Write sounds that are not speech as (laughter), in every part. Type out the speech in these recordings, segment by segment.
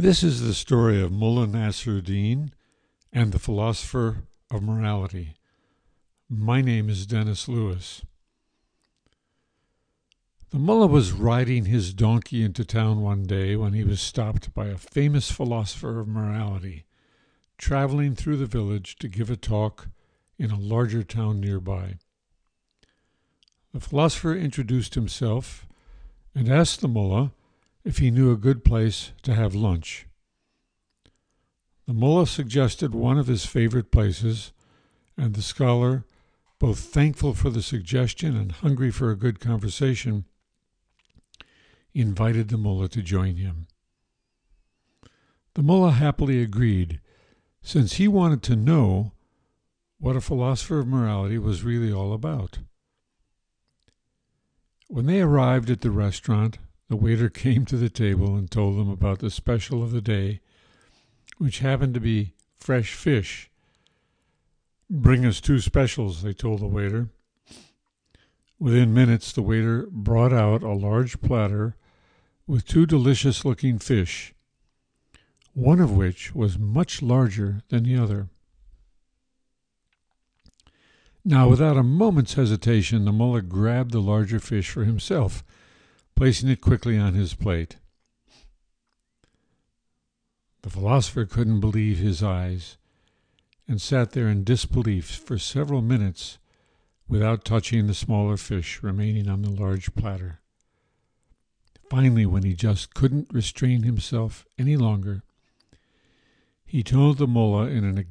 This is the story of Mullah Nasruddin and the philosopher of morality. My name is Dennis Lewis. The mullah was riding his donkey into town one day when he was stopped by a famous philosopher of morality, traveling through the village to give a talk in a larger town nearby. The philosopher introduced himself and asked the mullah if he knew a good place to have lunch. The mullah suggested one of his favorite places, and the scholar, both thankful for the suggestion and hungry for a good conversation, invited the mullah to join him. The mullah happily agreed, since he wanted to know what a philosopher of morality was really all about. When they arrived at the restaurant, the waiter (laughs) came to the table and told them about the special of the day, which happened to be fresh fish. Bring us two specials, they told the waiter. Within minutes, the waiter brought out a large platter with two delicious looking fish, one of which was much larger than the other. Now, without a moment's hesitation, the mullah grabbed the larger fish for himself placing it quickly on his plate. The philosopher couldn't believe his eyes and sat there in disbelief for several minutes without touching the smaller fish remaining on the large platter. Finally, when he just couldn't restrain himself any longer, he told the mullah in an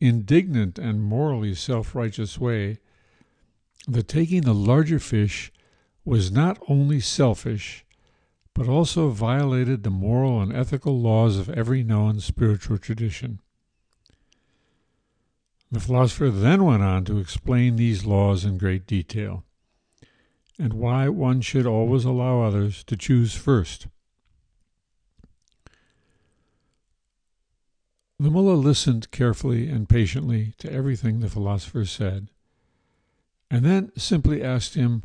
indignant and morally self righteous way that taking the larger fish was not only selfish, but also violated the moral and ethical laws of every known spiritual tradition. The philosopher then went on to explain these laws in great detail, and why one should always allow others to choose first. The mullah listened carefully and patiently to everything the philosopher said, and then simply asked him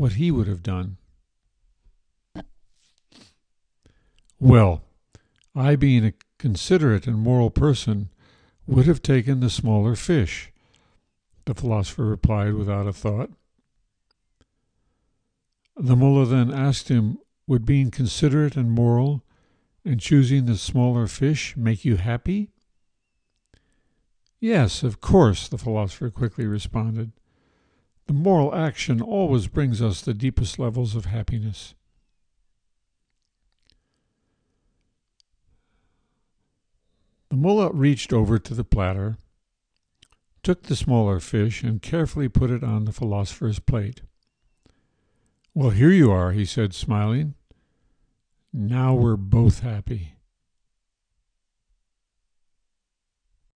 what he would have done. Well, I, being a considerate and moral person, would have taken the smaller fish, the philosopher replied without a thought. The mullah then asked him, Would being considerate and moral and choosing the smaller fish make you happy? Yes, of course, the philosopher quickly responded. The moral action always brings us the deepest levels of happiness. The mullah reached over to the platter, took the smaller fish, and carefully put it on the philosopher's plate. Well, here you are, he said, smiling. Now we're both happy.